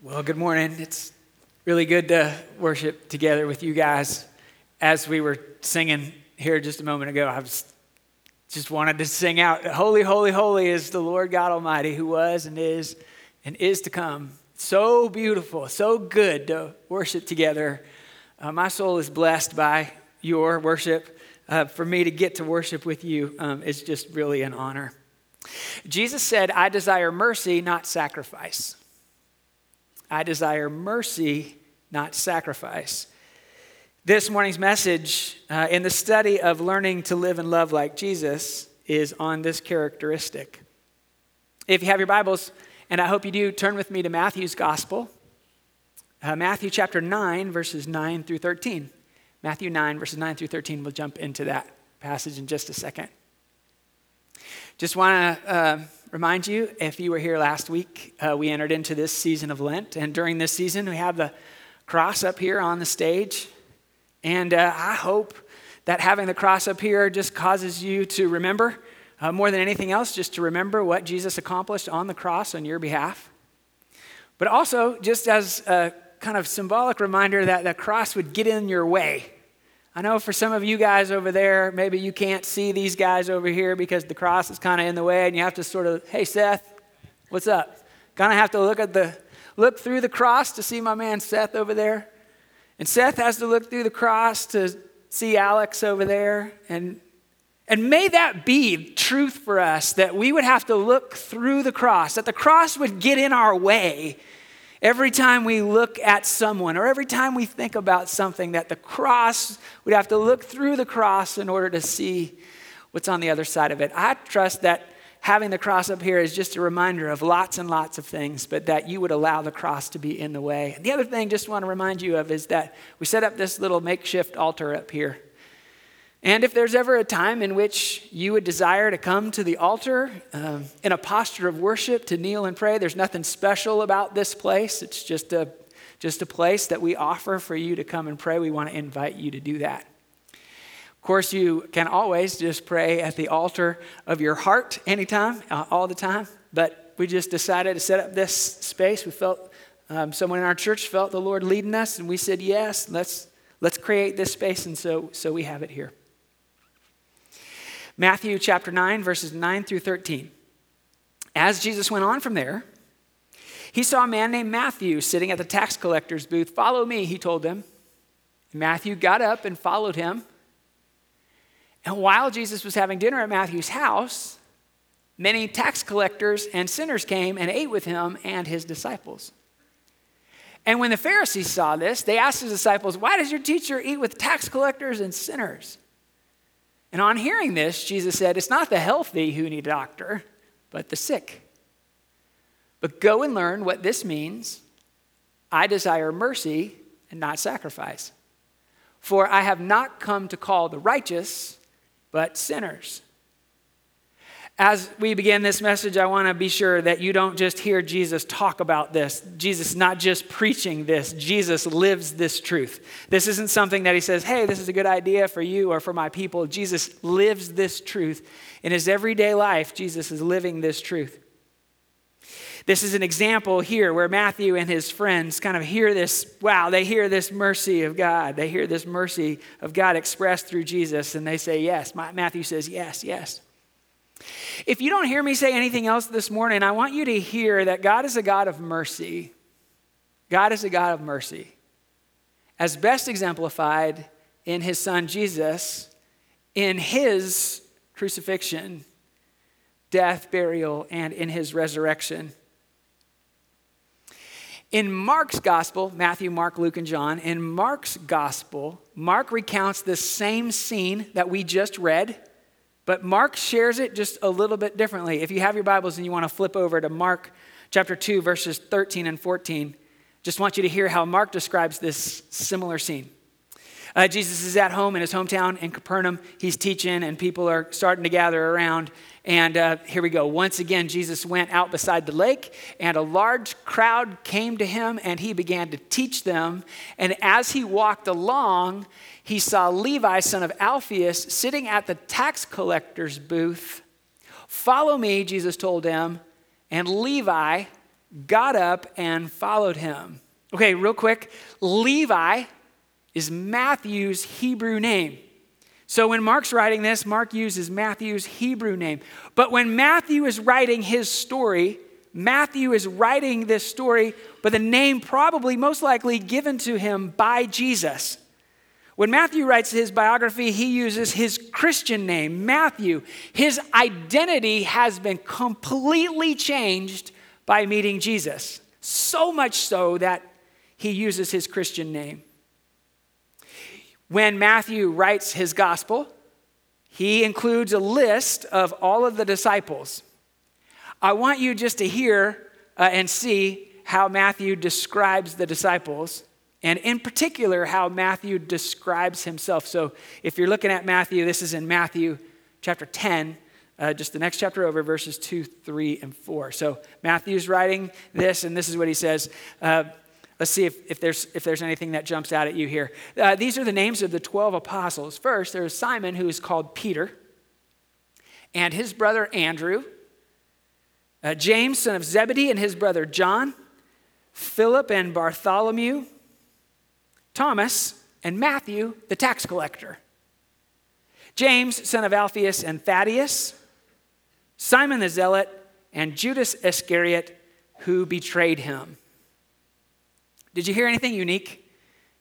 Well, good morning. It's really good to worship together with you guys. As we were singing here just a moment ago, I was just wanted to sing out Holy, holy, holy is the Lord God Almighty who was and is and is to come. So beautiful, so good to worship together. Uh, my soul is blessed by your worship. Uh, for me to get to worship with you um, is just really an honor. Jesus said, I desire mercy, not sacrifice. I desire mercy, not sacrifice. This morning's message uh, in the study of learning to live and love like Jesus is on this characteristic. If you have your Bibles, and I hope you do, turn with me to Matthew's Gospel, uh, Matthew chapter 9, verses 9 through 13. Matthew 9, verses 9 through 13. We'll jump into that passage in just a second. Just want to uh, remind you if you were here last week, uh, we entered into this season of Lent. And during this season, we have the cross up here on the stage. And uh, I hope that having the cross up here just causes you to remember, uh, more than anything else, just to remember what Jesus accomplished on the cross on your behalf. But also, just as a kind of symbolic reminder that the cross would get in your way I know for some of you guys over there, maybe you can't see these guys over here because the cross is kind of in the way, and you have to sort of, hey, Seth, what's up? Kind of have to look at the look through the cross to see my man Seth over there. And Seth has to look through the cross to see Alex over there. And, and may that be truth for us that we would have to look through the cross, that the cross would get in our way Every time we look at someone or every time we think about something, that the cross, we'd have to look through the cross in order to see what's on the other side of it. I trust that having the cross up here is just a reminder of lots and lots of things, but that you would allow the cross to be in the way. And the other thing, just want to remind you of, is that we set up this little makeshift altar up here. And if there's ever a time in which you would desire to come to the altar um, in a posture of worship to kneel and pray, there's nothing special about this place. It's just a, just a place that we offer for you to come and pray. We want to invite you to do that. Of course, you can always just pray at the altar of your heart anytime, uh, all the time. But we just decided to set up this space. We felt um, someone in our church felt the Lord leading us, and we said, Yes, let's, let's create this space. And so, so we have it here. Matthew chapter 9, verses 9 through 13. As Jesus went on from there, he saw a man named Matthew sitting at the tax collector's booth. Follow me, he told them. Matthew got up and followed him. And while Jesus was having dinner at Matthew's house, many tax collectors and sinners came and ate with him and his disciples. And when the Pharisees saw this, they asked his disciples, Why does your teacher eat with tax collectors and sinners? And on hearing this, Jesus said, It's not the healthy who need a doctor, but the sick. But go and learn what this means. I desire mercy and not sacrifice. For I have not come to call the righteous, but sinners. As we begin this message, I want to be sure that you don't just hear Jesus talk about this. Jesus not just preaching this, Jesus lives this truth. This isn't something that he says, hey, this is a good idea for you or for my people. Jesus lives this truth. In his everyday life, Jesus is living this truth. This is an example here where Matthew and his friends kind of hear this wow, they hear this mercy of God. They hear this mercy of God expressed through Jesus, and they say, yes. Matthew says, yes, yes. If you don't hear me say anything else this morning, I want you to hear that God is a God of mercy. God is a God of mercy. As best exemplified in his son Jesus, in his crucifixion, death, burial, and in his resurrection. In Mark's gospel, Matthew, Mark, Luke, and John, in Mark's gospel, Mark recounts the same scene that we just read but Mark shares it just a little bit differently. If you have your Bibles and you want to flip over to Mark chapter 2, verses 13 and 14, just want you to hear how Mark describes this similar scene. Uh, Jesus is at home in his hometown in Capernaum. He's teaching, and people are starting to gather around. And uh, here we go. Once again, Jesus went out beside the lake, and a large crowd came to him, and he began to teach them. And as he walked along, he saw Levi, son of Alphaeus, sitting at the tax collector's booth. Follow me, Jesus told him. And Levi, got up and followed him. Okay, real quick Levi is Matthew's Hebrew name. So when Mark's writing this, Mark uses Matthew's Hebrew name. But when Matthew is writing his story, Matthew is writing this story, but the name probably most likely given to him by Jesus. When Matthew writes his biography, he uses his Christian name, Matthew. His identity has been completely changed by meeting Jesus, so much so that he uses his Christian name. When Matthew writes his gospel, he includes a list of all of the disciples. I want you just to hear uh, and see how Matthew describes the disciples, and in particular, how Matthew describes himself. So, if you're looking at Matthew, this is in Matthew chapter 10, uh, just the next chapter over, verses 2, 3, and 4. So, Matthew's writing this, and this is what he says. Uh, Let's see if, if, there's, if there's anything that jumps out at you here. Uh, these are the names of the 12 apostles. First, there's Simon, who is called Peter, and his brother Andrew, uh, James, son of Zebedee, and his brother John, Philip and Bartholomew, Thomas, and Matthew, the tax collector, James, son of Alphaeus and Thaddeus, Simon the Zealot, and Judas Iscariot, who betrayed him. Did you hear anything unique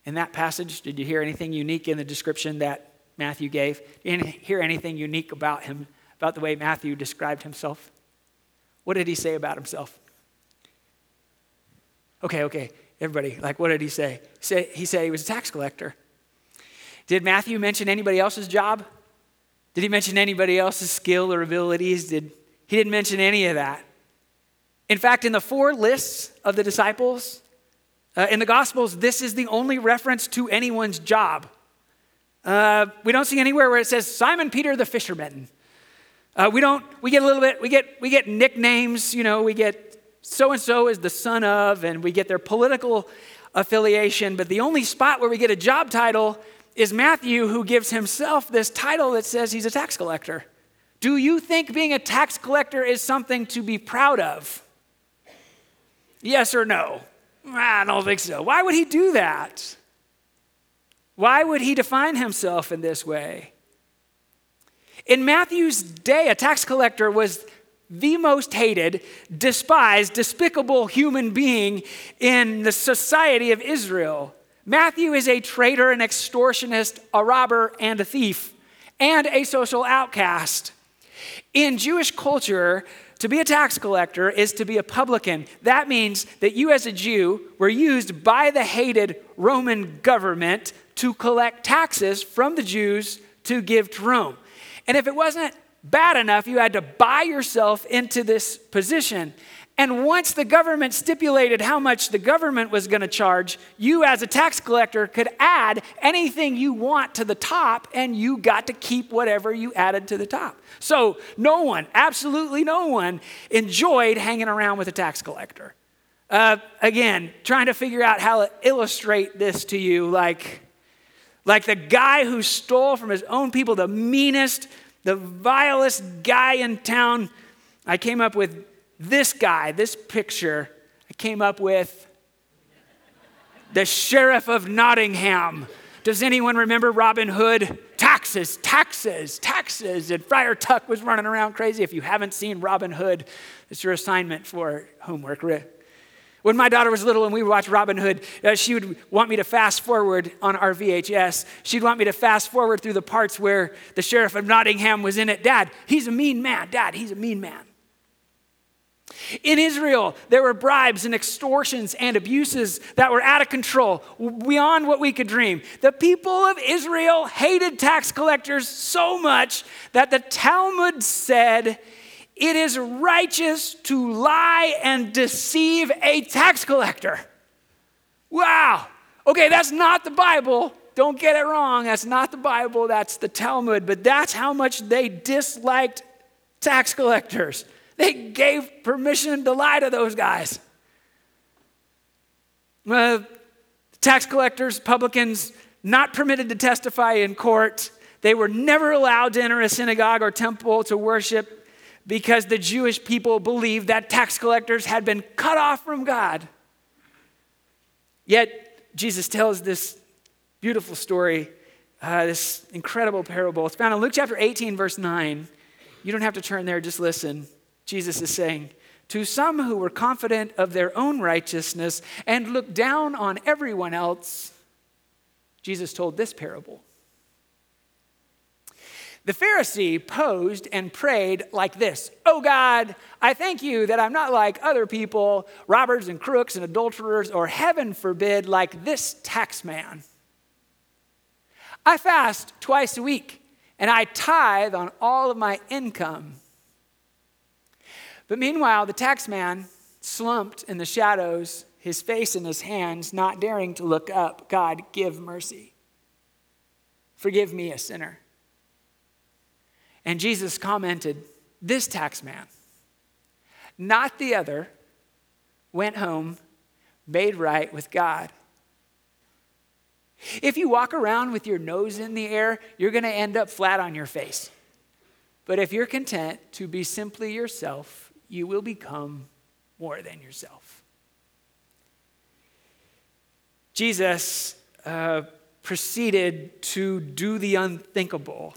in that passage? Did you hear anything unique in the description that Matthew gave? Did you hear anything unique about him, about the way Matthew described himself? What did he say about himself? Okay, okay, everybody, like, what did he say? He said he, said he was a tax collector. Did Matthew mention anybody else's job? Did he mention anybody else's skill or abilities? Did, he didn't mention any of that. In fact, in the four lists of the disciples, uh, in the Gospels, this is the only reference to anyone's job. Uh, we don't see anywhere where it says Simon Peter the fisherman. Uh, we don't. We get a little bit. We get we get nicknames. You know, we get so and so is the son of, and we get their political affiliation. But the only spot where we get a job title is Matthew, who gives himself this title that says he's a tax collector. Do you think being a tax collector is something to be proud of? Yes or no? I don't think so. Why would he do that? Why would he define himself in this way? In Matthew's day, a tax collector was the most hated, despised, despicable human being in the society of Israel. Matthew is a traitor, an extortionist, a robber, and a thief, and a social outcast. In Jewish culture, to be a tax collector is to be a publican. That means that you, as a Jew, were used by the hated Roman government to collect taxes from the Jews to give to Rome. And if it wasn't bad enough, you had to buy yourself into this position. And once the government stipulated how much the government was going to charge, you as a tax collector could add anything you want to the top, and you got to keep whatever you added to the top. So no one, absolutely no one, enjoyed hanging around with a tax collector. Uh, again, trying to figure out how to illustrate this to you, like, like the guy who stole from his own people, the meanest, the vilest guy in town. I came up with this guy, this picture, I came up with the sheriff of Nottingham. Does anyone remember Robin Hood? Taxes, taxes, taxes. And Friar Tuck was running around crazy. If you haven't seen Robin Hood, it's your assignment for homework. When my daughter was little and we watched Robin Hood, uh, she would want me to fast forward on our VHS. She'd want me to fast forward through the parts where the sheriff of Nottingham was in it. Dad, he's a mean man. Dad, he's a mean man. In Israel, there were bribes and extortions and abuses that were out of control, beyond what we could dream. The people of Israel hated tax collectors so much that the Talmud said, It is righteous to lie and deceive a tax collector. Wow. Okay, that's not the Bible. Don't get it wrong. That's not the Bible. That's the Talmud. But that's how much they disliked tax collectors. They gave permission to lie to those guys. Uh, tax collectors, publicans, not permitted to testify in court. They were never allowed to enter a synagogue or temple to worship. Because the Jewish people believed that tax collectors had been cut off from God. Yet, Jesus tells this beautiful story, uh, this incredible parable. It's found in Luke chapter 18, verse 9. You don't have to turn there, just listen. Jesus is saying, To some who were confident of their own righteousness and looked down on everyone else, Jesus told this parable. The Pharisee posed and prayed like this Oh God, I thank you that I'm not like other people, robbers and crooks and adulterers, or heaven forbid, like this tax man. I fast twice a week and I tithe on all of my income. But meanwhile, the tax man slumped in the shadows, his face in his hands, not daring to look up. God, give mercy. Forgive me, a sinner. And Jesus commented, This tax man, not the other, went home, made right with God. If you walk around with your nose in the air, you're going to end up flat on your face. But if you're content to be simply yourself, you will become more than yourself. Jesus uh, proceeded to do the unthinkable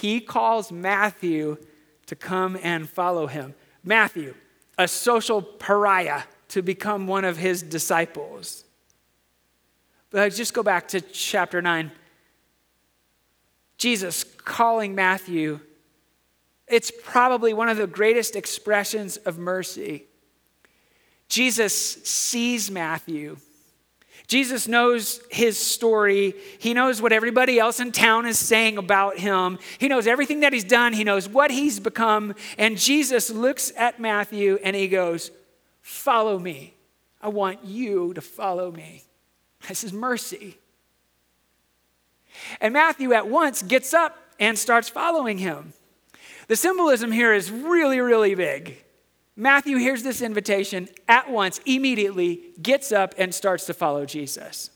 he calls Matthew to come and follow him. Matthew, a social pariah, to become one of his disciples. But just go back to chapter 9. Jesus calling Matthew, it's probably one of the greatest expressions of mercy. Jesus sees Matthew Jesus knows his story. He knows what everybody else in town is saying about him. He knows everything that he's done. He knows what he's become. And Jesus looks at Matthew and he goes, Follow me. I want you to follow me. This is mercy. And Matthew at once gets up and starts following him. The symbolism here is really, really big. Matthew hears this invitation at once, immediately gets up and starts to follow Jesus.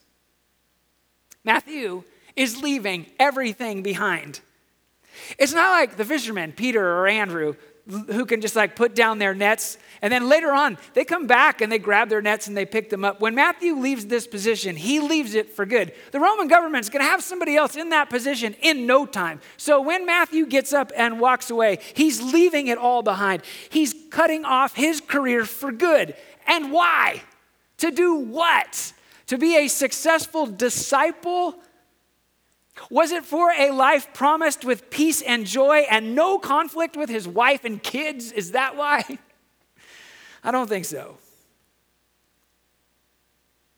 Matthew is leaving everything behind. It's not like the fishermen, Peter or Andrew, who can just like put down their nets and then later on they come back and they grab their nets and they pick them up. When Matthew leaves this position, he leaves it for good. The Roman government's going to have somebody else in that position in no time. So when Matthew gets up and walks away, he's leaving it all behind. He's cutting off his career for good. And why? To do what? To be a successful disciple was it for a life promised with peace and joy and no conflict with his wife and kids? Is that why? I don't think so.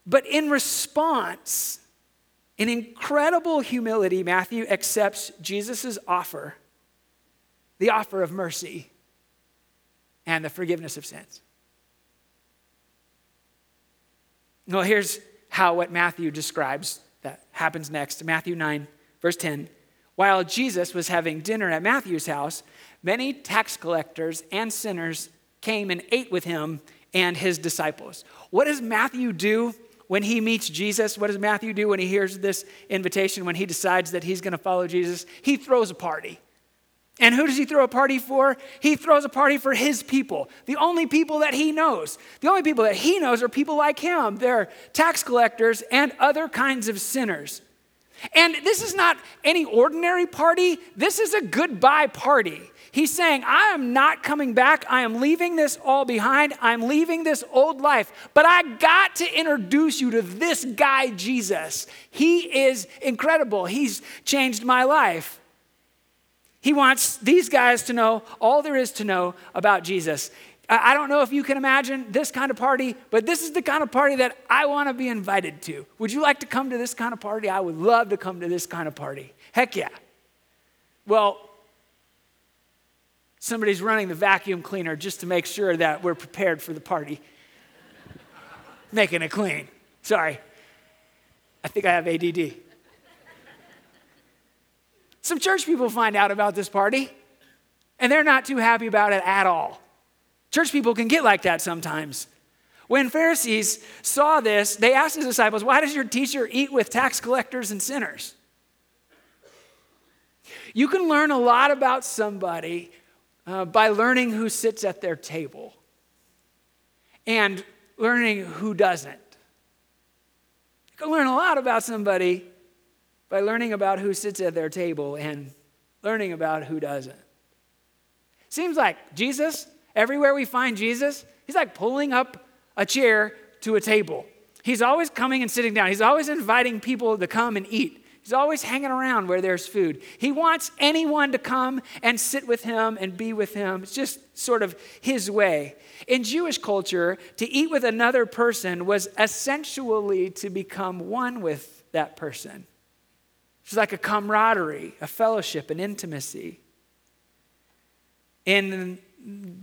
But in response, in incredible humility, Matthew accepts Jesus' offer the offer of mercy and the forgiveness of sins. Well, here's how what Matthew describes that happens next. Matthew 9, verse 10. While Jesus was having dinner at Matthew's house, many tax collectors and sinners came and ate with him and his disciples. What does Matthew do when he meets Jesus? What does Matthew do when he hears this invitation, when he decides that he's going to follow Jesus? He throws a party. And who does he throw a party for? He throws a party for his people, the only people that he knows. The only people that he knows are people like him. They're tax collectors and other kinds of sinners. And this is not any ordinary party, this is a goodbye party. He's saying, I am not coming back. I am leaving this all behind. I'm leaving this old life. But I got to introduce you to this guy, Jesus. He is incredible. He's changed my life. He wants these guys to know all there is to know about Jesus. I don't know if you can imagine this kind of party, but this is the kind of party that I want to be invited to. Would you like to come to this kind of party? I would love to come to this kind of party. Heck yeah. Well, somebody's running the vacuum cleaner just to make sure that we're prepared for the party. Making it clean. Sorry. I think I have ADD. Some church people find out about this party, and they're not too happy about it at all. Church people can get like that sometimes. When Pharisees saw this, they asked his disciples, Why does your teacher eat with tax collectors and sinners? You can learn a lot about somebody uh, by learning who sits at their table and learning who doesn't. You can learn a lot about somebody by learning about who sits at their table and learning about who doesn't. Seems like Jesus, everywhere we find Jesus, he's like pulling up a chair to a table. He's always coming and sitting down. He's always inviting people to come and eat. He's always hanging around where there's food. He wants anyone to come and sit with him and be with him. It's just sort of his way. In Jewish culture, to eat with another person was essentially to become one with that person. It's like a camaraderie, a fellowship, an intimacy. In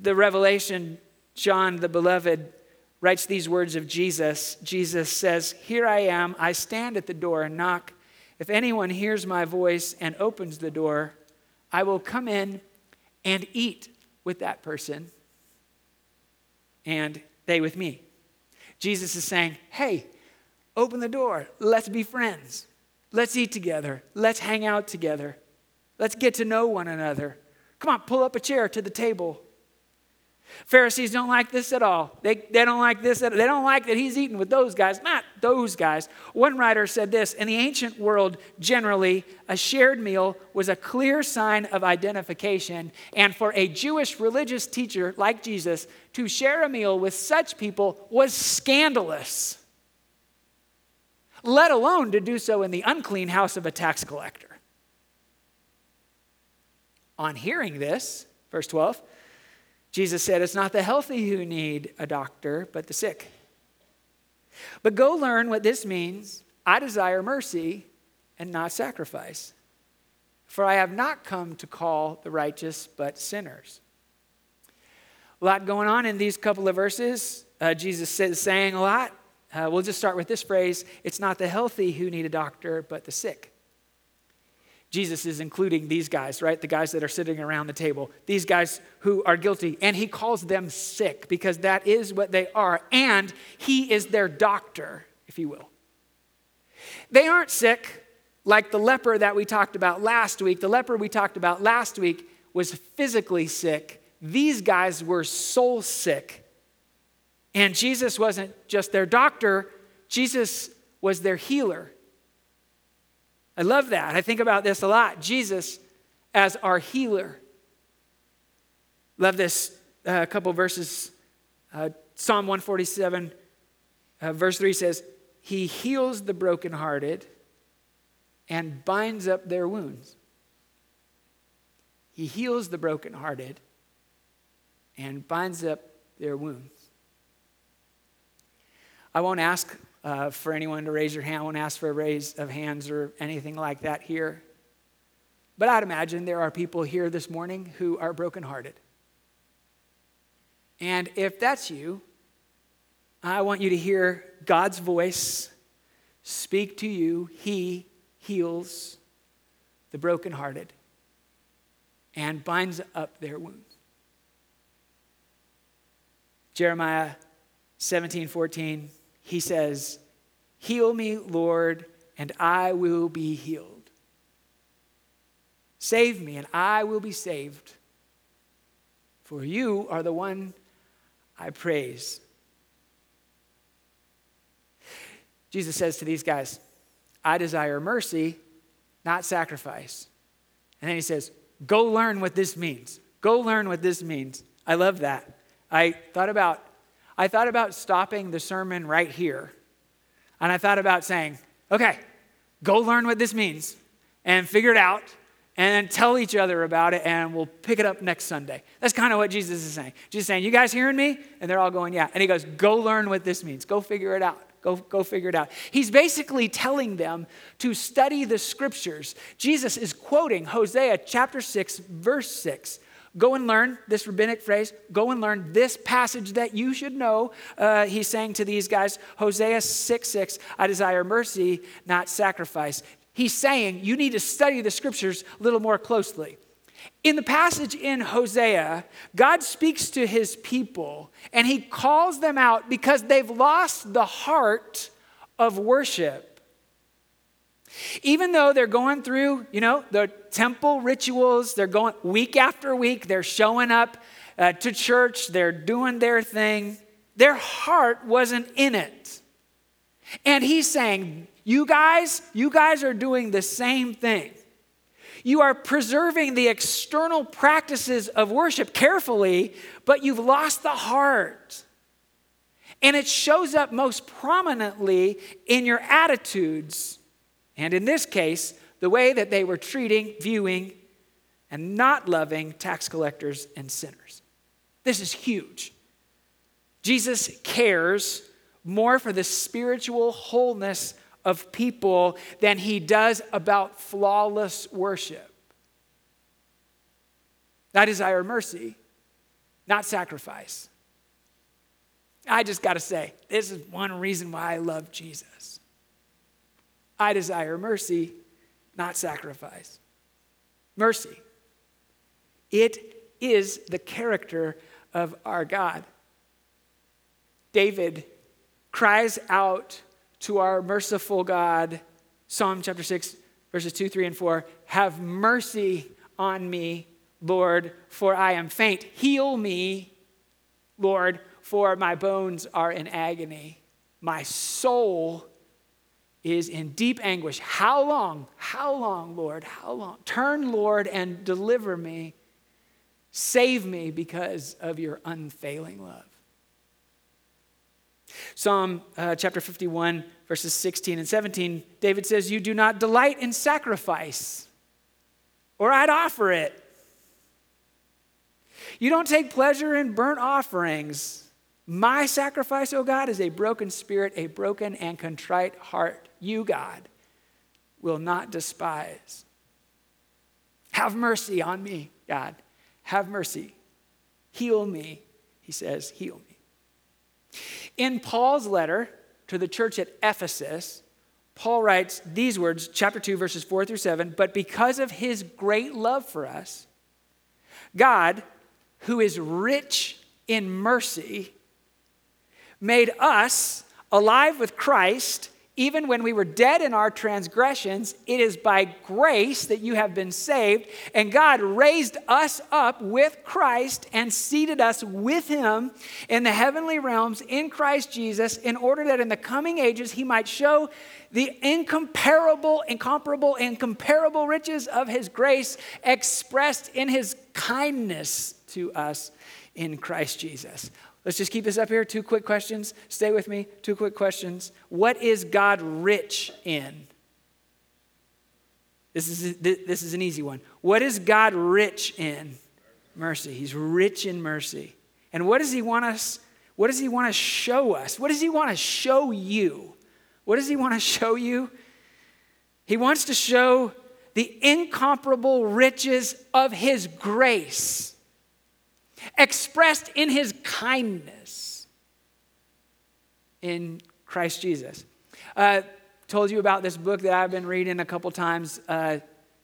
the Revelation, John the Beloved writes these words of Jesus. Jesus says, Here I am, I stand at the door and knock. If anyone hears my voice and opens the door, I will come in and eat with that person, and they with me. Jesus is saying, Hey, open the door. Let's be friends. Let's eat together. Let's hang out together. Let's get to know one another. Come on, pull up a chair to the table. Pharisees don't like this at all. They, they don't like this. At, they don't like that he's eating with those guys, not those guys. One writer said this In the ancient world, generally, a shared meal was a clear sign of identification. And for a Jewish religious teacher like Jesus to share a meal with such people was scandalous, let alone to do so in the unclean house of a tax collector. On hearing this, verse 12, Jesus said, It's not the healthy who need a doctor, but the sick. But go learn what this means. I desire mercy and not sacrifice. For I have not come to call the righteous, but sinners. A lot going on in these couple of verses. Uh, Jesus is saying a lot. Uh, we'll just start with this phrase It's not the healthy who need a doctor, but the sick. Jesus is including these guys, right? The guys that are sitting around the table, these guys who are guilty. And he calls them sick because that is what they are. And he is their doctor, if you will. They aren't sick like the leper that we talked about last week. The leper we talked about last week was physically sick, these guys were soul sick. And Jesus wasn't just their doctor, Jesus was their healer. I love that. I think about this a lot. Jesus as our healer. Love this uh, couple verses. Uh, Psalm 147, uh, verse 3 says, He heals the brokenhearted and binds up their wounds. He heals the brokenhearted and binds up their wounds. I won't ask uh, for anyone to raise your hand. I won't ask for a raise of hands or anything like that here. But I'd imagine there are people here this morning who are brokenhearted. And if that's you, I want you to hear God's voice speak to you. He heals the brokenhearted and binds up their wounds. Jeremiah 17 14 he says, Heal me, Lord, and I will be healed. Save me, and I will be saved. For you are the one I praise. Jesus says to these guys, I desire mercy, not sacrifice. And then he says, Go learn what this means. Go learn what this means. I love that. I thought about I thought about stopping the sermon right here. And I thought about saying, okay, go learn what this means and figure it out and tell each other about it and we'll pick it up next Sunday. That's kind of what Jesus is saying. Jesus is saying, You guys hearing me? And they're all going, Yeah. And he goes, Go learn what this means. Go figure it out. Go, go figure it out. He's basically telling them to study the scriptures. Jesus is quoting Hosea chapter 6, verse 6. Go and learn this rabbinic phrase. Go and learn this passage that you should know. Uh, he's saying to these guys, Hosea 6 6, I desire mercy, not sacrifice. He's saying you need to study the scriptures a little more closely. In the passage in Hosea, God speaks to his people and he calls them out because they've lost the heart of worship. Even though they're going through, you know, the temple rituals, they're going week after week, they're showing up uh, to church, they're doing their thing, their heart wasn't in it. And he's saying, You guys, you guys are doing the same thing. You are preserving the external practices of worship carefully, but you've lost the heart. And it shows up most prominently in your attitudes. And in this case, the way that they were treating, viewing, and not loving tax collectors and sinners. This is huge. Jesus cares more for the spiritual wholeness of people than he does about flawless worship. I desire mercy, not sacrifice. I just got to say, this is one reason why I love Jesus. I desire mercy, not sacrifice. Mercy. It is the character of our God. David cries out to our merciful God, Psalm chapter 6, verses 2, 3, and 4 Have mercy on me, Lord, for I am faint. Heal me, Lord, for my bones are in agony. My soul is in deep anguish. How long? How long, Lord? How long? Turn, Lord, and deliver me. Save me because of your unfailing love. Psalm uh, chapter 51, verses 16 and 17, David says, You do not delight in sacrifice, or I'd offer it. You don't take pleasure in burnt offerings. My sacrifice, O God, is a broken spirit, a broken and contrite heart. You, God, will not despise. Have mercy on me, God. Have mercy. Heal me. He says, Heal me. In Paul's letter to the church at Ephesus, Paul writes these words, chapter 2, verses 4 through 7 But because of his great love for us, God, who is rich in mercy, made us alive with Christ even when we were dead in our transgressions, it is by grace that you have been saved. And God raised us up with Christ and seated us with him in the heavenly realms in Christ Jesus, in order that in the coming ages he might show the incomparable, incomparable, incomparable riches of his grace expressed in his kindness to us in Christ Jesus. Let's just keep this up here. Two quick questions. Stay with me. Two quick questions. What is God rich in? This is, this is an easy one. What is God rich in? Mercy. He's rich in mercy. And what does he want us? What does he want to show us? What does he want to show you? What does he want to show you? He wants to show the incomparable riches of his grace expressed in his kindness in Christ Jesus. Uh, told you about this book that I've been reading a couple times. Uh,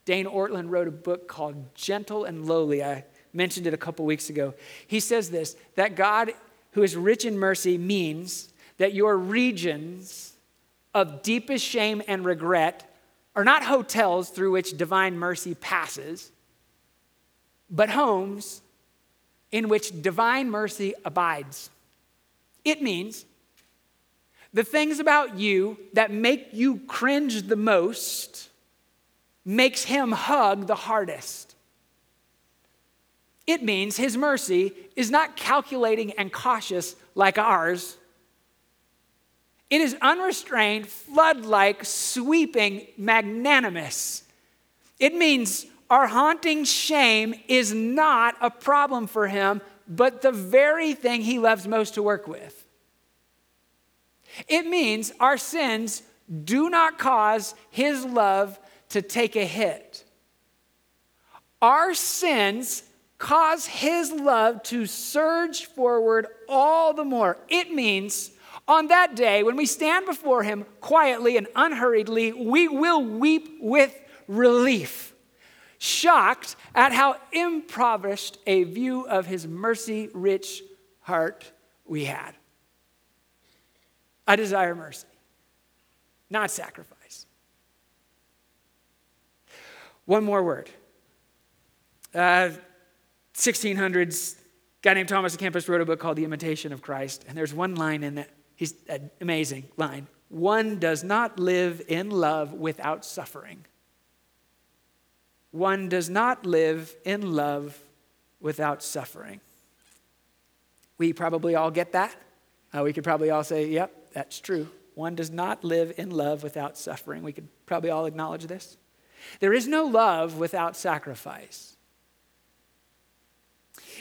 Dane Ortlund wrote a book called Gentle and Lowly. I mentioned it a couple weeks ago. He says this that God, who is rich in mercy, means that your regions of deepest shame and regret are not hotels through which divine mercy passes, but homes in which divine mercy abides. It means the things about you that make you cringe the most makes him hug the hardest. It means his mercy is not calculating and cautious like ours. It is unrestrained, flood like, sweeping, magnanimous. It means our haunting shame is not a problem for him, but the very thing he loves most to work with. It means our sins do not cause his love to take a hit. Our sins cause his love to surge forward all the more. It means on that day, when we stand before him quietly and unhurriedly, we will weep with relief shocked at how impoverished a view of his mercy rich heart we had. I desire mercy, not sacrifice. One more word. Uh, 1600s, guy named Thomas Kempis wrote a book called The Imitation of Christ, and there's one line in that. He's an amazing line. One does not live in love without suffering. One does not live in love without suffering. We probably all get that. Uh, we could probably all say, yep, that's true. One does not live in love without suffering. We could probably all acknowledge this. There is no love without sacrifice.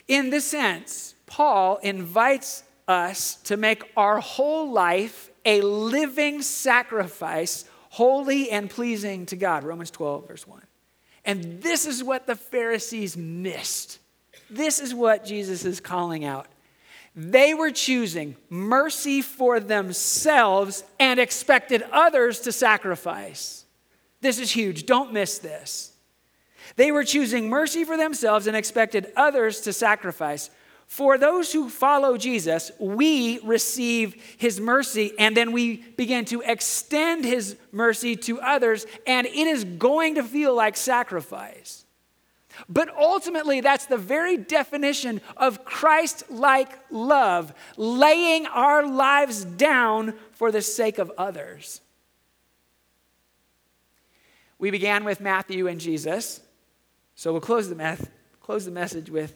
In this sense, Paul invites us to make our whole life a living sacrifice, holy and pleasing to God. Romans 12, verse 1. And this is what the Pharisees missed. This is what Jesus is calling out. They were choosing mercy for themselves and expected others to sacrifice. This is huge. Don't miss this. They were choosing mercy for themselves and expected others to sacrifice. For those who follow Jesus, we receive his mercy and then we begin to extend his mercy to others, and it is going to feel like sacrifice. But ultimately, that's the very definition of Christ like love, laying our lives down for the sake of others. We began with Matthew and Jesus, so we'll close the, math, close the message with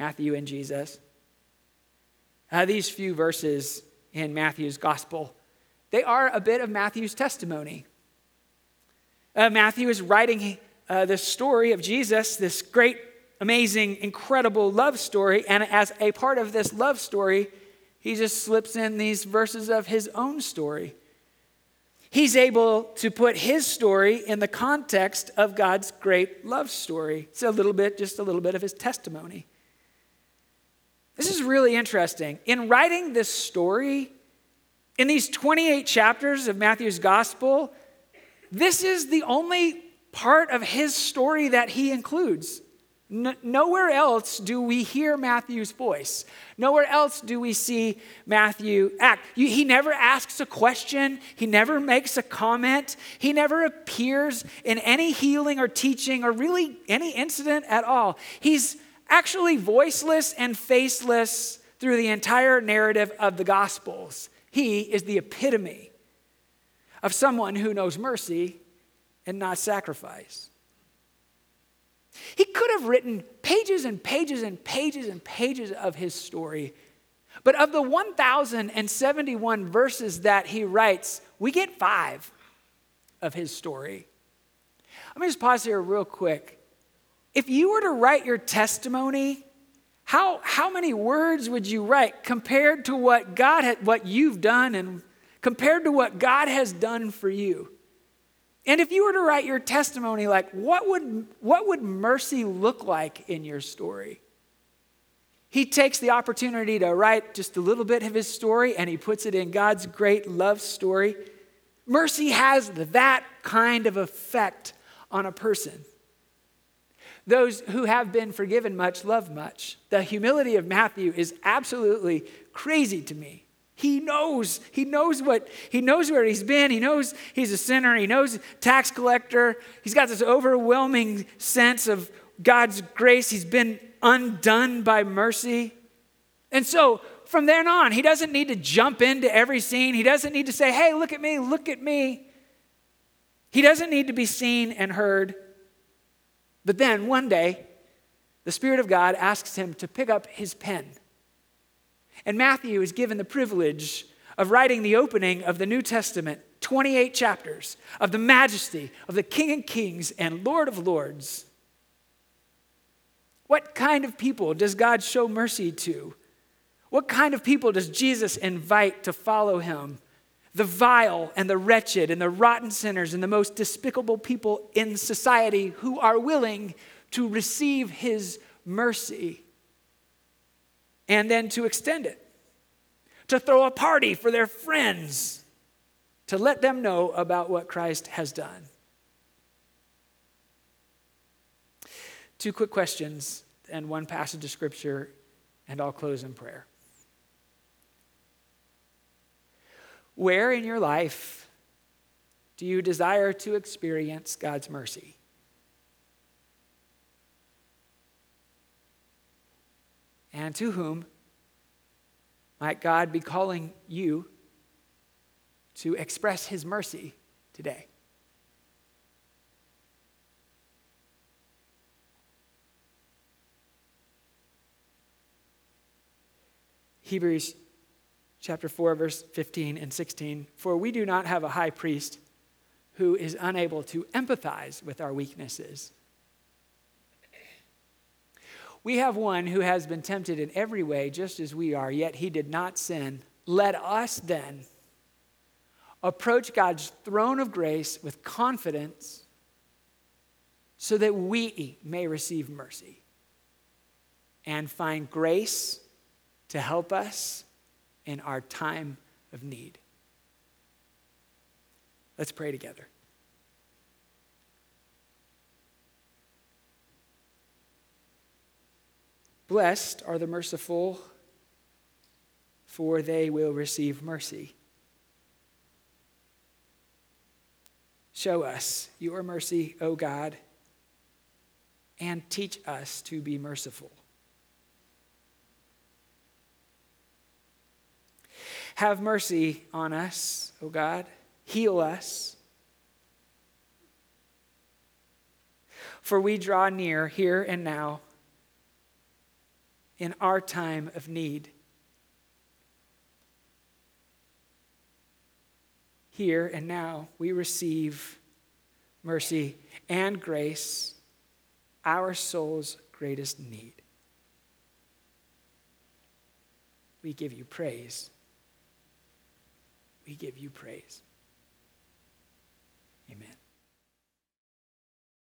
Matthew and Jesus. Uh, these few verses in Matthew's gospel, they are a bit of Matthew's testimony. Uh, Matthew is writing uh, the story of Jesus, this great, amazing, incredible love story. And as a part of this love story, he just slips in these verses of his own story. He's able to put his story in the context of God's great love story. It's a little bit, just a little bit of his testimony. This is really interesting. In writing this story, in these 28 chapters of Matthew's gospel, this is the only part of his story that he includes. nowhere else do we hear Matthew's voice. Nowhere else do we see Matthew act. he never asks a question. He never makes a comment. He never appears in any healing or teaching or really any incident at all. He's actually voiceless and faceless through the entire narrative of the Gospels. He is the epitome of someone who knows mercy and not sacrifice. He could have written pages and pages and pages and pages of his story. But of the 1,071 verses that he writes, we get five of his story. Let me just pause here real quick. If you were to write your testimony, how, how many words would you write compared to what God had, what you've done and compared to what God has done for you? And if you were to write your testimony, like what would, what would mercy look like in your story? He takes the opportunity to write just a little bit of his story and he puts it in God's great love story. Mercy has that kind of effect on a person. Those who have been forgiven much love much. The humility of Matthew is absolutely crazy to me. He knows. He knows what he knows where he's been. He knows he's a sinner. He knows tax collector. He's got this overwhelming sense of God's grace. He's been undone by mercy. And so from then on, he doesn't need to jump into every scene. He doesn't need to say, "Hey, look at me, look at me." He doesn't need to be seen and heard. But then one day, the Spirit of God asks him to pick up his pen and Matthew is given the privilege of writing the opening of the New Testament, 28 chapters of the majesty of the King of Kings and Lord of Lords. What kind of people does God show mercy to? What kind of people does Jesus invite to follow him? The vile and the wretched and the rotten sinners and the most despicable people in society who are willing to receive his mercy and then to extend it, to throw a party for their friends, to let them know about what Christ has done. Two quick questions and one passage of scripture, and I'll close in prayer. Where in your life do you desire to experience God's mercy? And to whom might God be calling you to express his mercy today? Hebrews chapter 4, verse 15 and 16. For we do not have a high priest who is unable to empathize with our weaknesses. We have one who has been tempted in every way, just as we are, yet he did not sin. Let us then approach God's throne of grace with confidence so that we may receive mercy and find grace to help us in our time of need. Let's pray together. Blessed are the merciful, for they will receive mercy. Show us your mercy, O God, and teach us to be merciful. Have mercy on us, O God. Heal us. For we draw near here and now in our time of need. Here and now, we receive mercy and grace, our soul's greatest need. We give you praise we give you praise.